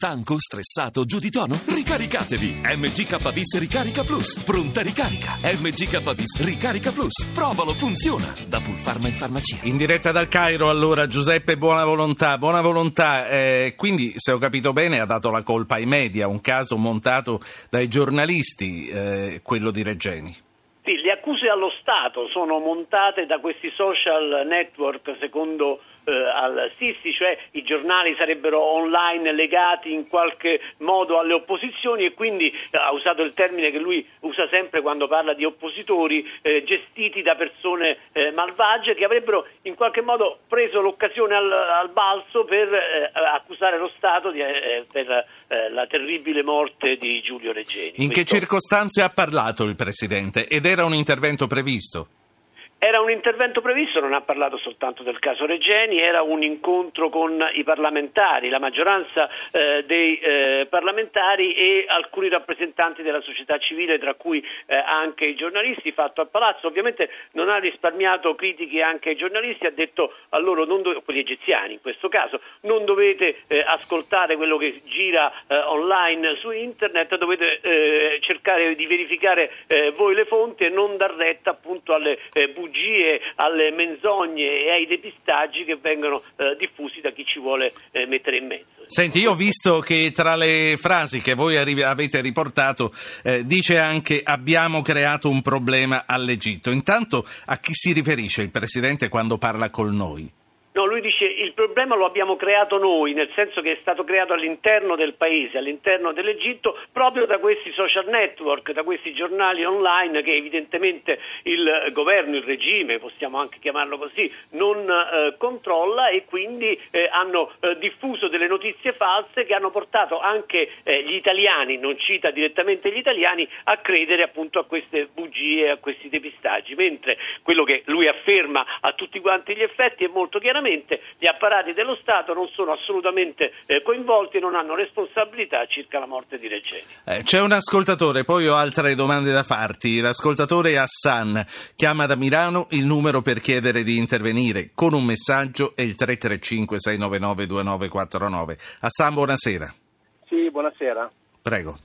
Stanco, stressato, giù di tono? Ricaricatevi! MGKBIS Ricarica Plus. Pronta ricarica. MGKBIS Ricarica Plus. Provalo, funziona. Da Pulfarma in farmacia. In diretta dal Cairo, allora, Giuseppe Buona Volontà. Buona Volontà, eh, quindi, se ho capito bene, ha dato la colpa ai media, un caso montato dai giornalisti, eh, quello di Regeni. Sì, le accuse allo Stato sono montate da questi social network, secondo al Sissi, cioè i giornali sarebbero online legati in qualche modo alle opposizioni e quindi eh, ha usato il termine che lui usa sempre quando parla di oppositori eh, gestiti da persone eh, malvagie che avrebbero in qualche modo preso l'occasione al, al balzo per eh, accusare lo Stato di, eh, per la terribile morte di Giulio Regeni. In Questo... che circostanze ha parlato il Presidente ed era un intervento previsto? Era un intervento previsto, non ha parlato soltanto del caso Regeni, era un incontro con i parlamentari, la maggioranza eh, dei eh, parlamentari e alcuni rappresentanti della società civile, tra cui eh, anche i giornalisti, fatto al Palazzo. Ovviamente non ha risparmiato critiche anche ai giornalisti, ha detto a loro, dove, quelli egiziani in questo caso, non dovete eh, ascoltare quello che gira eh, online su internet, dovete eh, cercare di verificare voi le fonti e non dar retta appunto alle bugie bugie, alle menzogne e ai depistaggi che vengono eh, diffusi da chi ci vuole eh, mettere in mezzo. Senti, io ho visto che tra le frasi che voi avete riportato eh, dice anche abbiamo creato un problema all'Egitto. Intanto a chi si riferisce il Presidente quando parla con noi? No, lui dice problema lo abbiamo creato noi, nel senso che è stato creato all'interno del paese, all'interno dell'Egitto, proprio da questi social network, da questi giornali online che evidentemente il governo, il regime, possiamo anche chiamarlo così, non eh, controlla e quindi eh, hanno eh, diffuso delle notizie false che hanno portato anche eh, gli italiani, non cita direttamente gli italiani, a credere appunto a queste bugie, a questi depistaggi, mentre quello che lui afferma a tutti quanti gli effetti è molto chiaramente gli apparati dello Stato non sono assolutamente eh, coinvolti e non hanno responsabilità circa la morte di Regeni. Eh, c'è un ascoltatore, poi ho altre domande da farti. L'ascoltatore Hassan chiama da Milano il numero per chiedere di intervenire con un messaggio è il 335 699 2949. Hassan, buonasera. Sì, buonasera. Prego.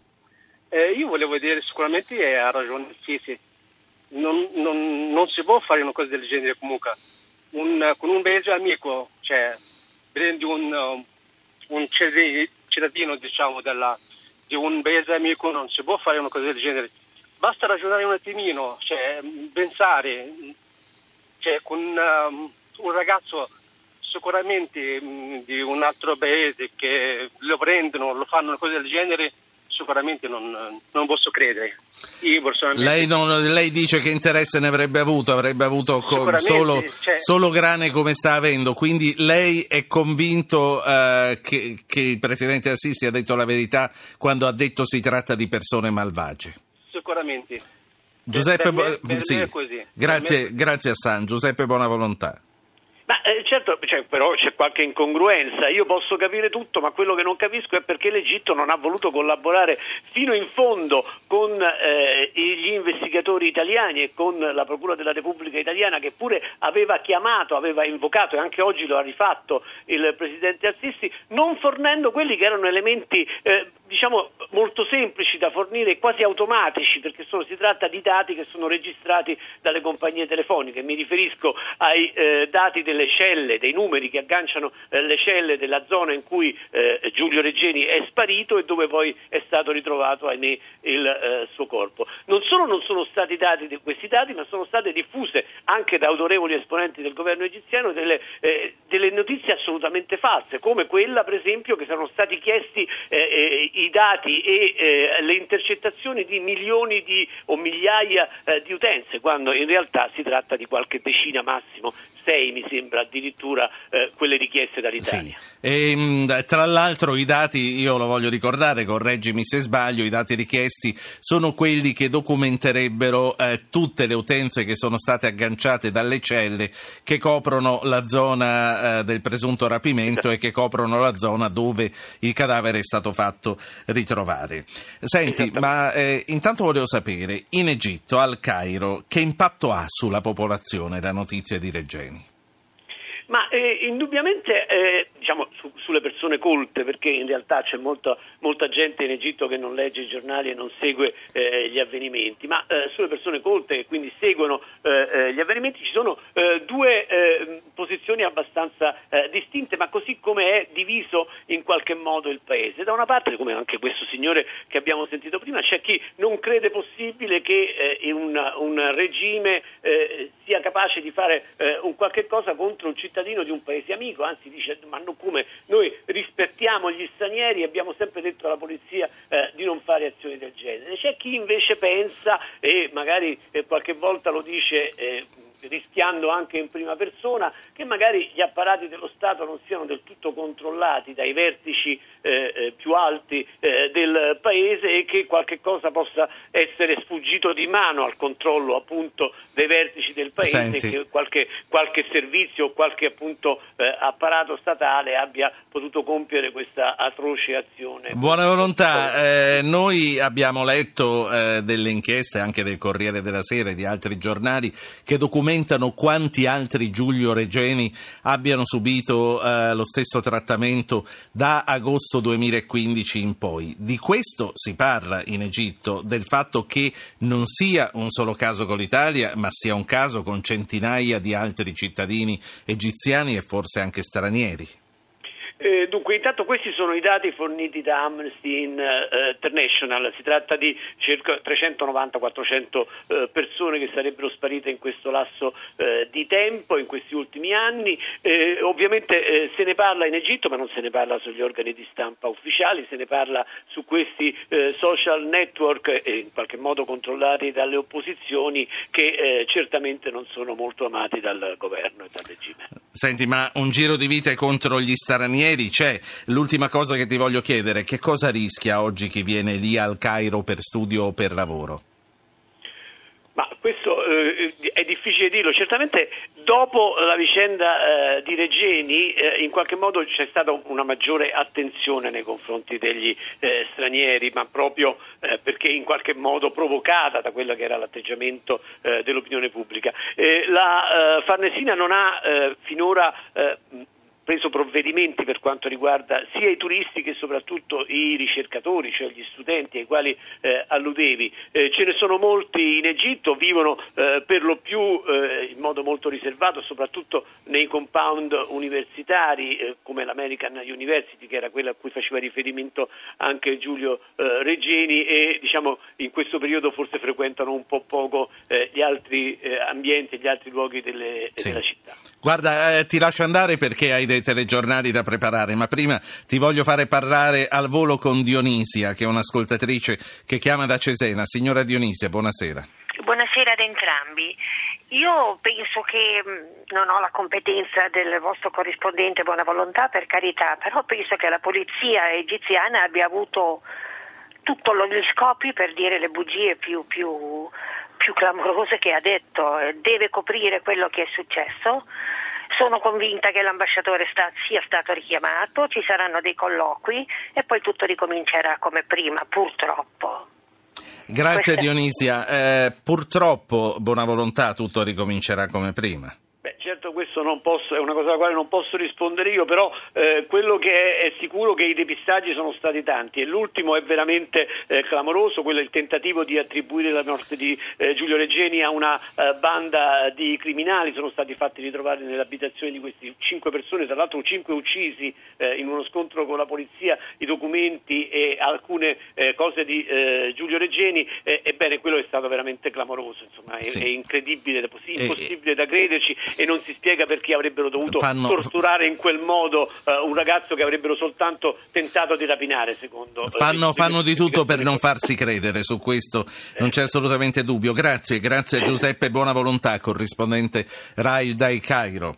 Eh, io volevo dire sicuramente ha ragione Sisi. Non, non, non si può fare una cosa del genere comunque un, con un paese amico, cioè prendi un, uh, un cittadino diciamo, della, di un paese amico, non si può fare una cosa del genere. Basta ragionare un attimino, cioè, pensare cioè, con um, un ragazzo sicuramente um, di un altro paese che lo prendono, lo fanno una cosa del genere, sicuramente non, non posso credere. Lei, non, lei, dice che interesse ne avrebbe avuto, avrebbe avuto solo, cioè... solo, grane come sta avendo, quindi lei è convinto uh, che, che, il Presidente Assisi ha detto la verità quando ha detto si tratta di persone malvagie? Sicuramente. Giuseppe, per me, per sì. grazie, grazie a San Giuseppe Buonavolontà. Ma eh, certo, cioè, però c'è qualche incongruenza. Io posso capire tutto, ma quello che non capisco è perché l'Egitto non ha voluto collaborare fino in fondo con eh, gli investigatori italiani e con la Procura della Repubblica Italiana, che pure aveva chiamato, aveva invocato e anche oggi lo ha rifatto il presidente Assisi, non fornendo quelli che erano elementi eh, diciamo molto semplici da fornire, quasi automatici, perché sono, si tratta di dati che sono registrati dalle compagnie telefoniche. Mi riferisco ai eh, dati delle celle, dei numeri che agganciano eh, le celle della zona in cui eh, Giulio Reggeni è sparito e dove poi è stato ritrovato, ahimè, il eh, suo corpo. Non solo non sono stati dati questi dati, ma sono state diffuse anche da autorevoli esponenti del governo egiziano delle, eh, delle notizie assolutamente false, come quella per esempio che sono stati chiesti eh, i dati e eh, le intercettazioni di milioni di, o migliaia eh, di utenze, quando in realtà si tratta di qualche decina massimo, sei mi sembra addirittura eh, quelle richieste dall'Italia. Sì. E, mh, tra l'altro i dati, io lo voglio ricordare, correggimi se sbaglio, i dati richiesti sono quelli che documenterebbero eh, tutte le utenze che sono state agganciate dalle celle che coprono la zona eh, del presunto rapimento e che coprono la zona dove il cadavere è stato fatto ritrovare. Senti, ma eh, intanto volevo sapere, in Egitto, al Cairo, che impatto ha sulla popolazione la notizia di Regeni? Ma eh, indubbiamente eh, diciamo, su, sulle persone colte, perché in realtà c'è molta, molta, gente in Egitto che non legge i giornali e non segue eh, gli avvenimenti, ma eh, sulle persone colte che quindi seguono eh, eh, gli avvenimenti ci sono eh, due posizioni abbastanza distinte, ma così come è diviso in qualche modo il paese. Da una parte, come anche questo signore che abbiamo sentito prima, c'è chi non crede possibile che un, un, regime sia capace di fare un qualche cosa contro un cittadino di un paese amico, anzi dice ma non come noi rispettiamo gli stranieri e abbiamo sempre detto alla polizia eh, di non fare azioni del genere. C'è chi invece pensa e magari eh, qualche volta lo dice eh, rischiando anche in prima persona che magari gli apparati dello Stato non siano del tutto controllati dai vertici eh, eh, più alti eh, del Paese e che qualche cosa possa essere sfuggito di mano al controllo appunto dei vertici del Paese Senti. che qualche, qualche, servizio o qualche appunto eh, apparato statale abbia potuto compiere questa atroce azione. Buona volontà, eh, noi abbiamo letto eh, delle inchieste anche del Corriere della Sera e di altri giornali che documentano documentano quanti altri Giulio Regeni abbiano subito eh, lo stesso trattamento da agosto 2015 in poi. Di questo si parla in Egitto, del fatto che non sia un solo caso con l'Italia, ma sia un caso con centinaia di altri cittadini egiziani e forse anche stranieri. Eh, dunque, intanto questi sono i dati forniti da Amnesty International, si tratta di circa 390-400 eh, persone che sarebbero sparite in questo lasso eh, di tempo, in questi ultimi anni. Eh, ovviamente eh, se ne parla in Egitto, ma non se ne parla sugli organi di stampa ufficiali, se ne parla su questi social network in qualche modo controllati dalle opposizioni che certamente non sono molto amati dal governo e dal regime. Senti, ma un giro di vite contro gli stranieri ieri c'è. L'ultima cosa che ti voglio chiedere, che cosa rischia oggi chi viene lì al Cairo per studio o per lavoro? Ma questo eh, è difficile dirlo, certamente dopo la vicenda eh, di Regeni eh, in qualche modo c'è stata una maggiore attenzione nei confronti degli eh, stranieri, ma proprio eh, perché in qualche modo provocata da quello che era l'atteggiamento eh, dell'opinione pubblica. la Farnesina non ha finora preso provvedimenti per quanto riguarda sia i turisti che soprattutto i ricercatori, cioè gli studenti ai quali eh, alludevi. Eh, ce ne sono molti in Egitto, vivono eh, per lo più eh, in modo molto riservato, soprattutto nei compound universitari eh, come l'American University, che era quella a cui faceva riferimento anche Giulio eh, Regeni e diciamo, in questo periodo forse frequentano un po' poco gli altri ambienti, gli altri luoghi delle, sì. della città. Guarda, ti lascio andare perché hai dei telegiornali da preparare, ma prima ti voglio fare parlare al volo con Dionisia, che è un'ascoltatrice che chiama da Cesena. Signora Dionisia, buonasera. Buonasera ad entrambi. Io penso che mm, non ho la competenza del vostro corrispondente Buona Volontà, per carità, però penso che la polizia egiziana abbia avuto tutti gli scopi per dire le bugie più, più, più clamorose che ha detto. Deve coprire quello che è successo sono convinta che l'ambasciatore sta, sia stato richiamato, ci saranno dei colloqui e poi tutto ricomincerà come prima, purtroppo. Grazie Questa... Dionisia. Eh, purtroppo, buona volontà, tutto ricomincerà come prima questo non posso, è una cosa alla quale non posso rispondere io, però eh, quello che è, è, sicuro che i depistaggi sono stati tanti. E l'ultimo è veramente eh, clamoroso, quello è il tentativo di attribuire la morte di eh, Giulio Reggeni a una eh, banda di criminali, sono stati fatti ritrovare nell'abitazione di queste cinque persone, tra l'altro cinque uccisi eh, in uno scontro con la polizia, i documenti e alcune eh, cose di Giulio Reggeni, ebbene quello è stato veramente clamoroso, insomma, è, sì. è incredibile, è impossibile da crederci e non si spiega perché avrebbero dovuto fanno... torturare in quel modo uh, un ragazzo che avrebbero soltanto tentato di rapinare, secondo... Fanno, uh, fanno di tutto per non farsi credere, su questo non c'è assolutamente dubbio. Grazie, grazie a Giuseppe Buona Volontà, corrispondente RAI dai Cairo.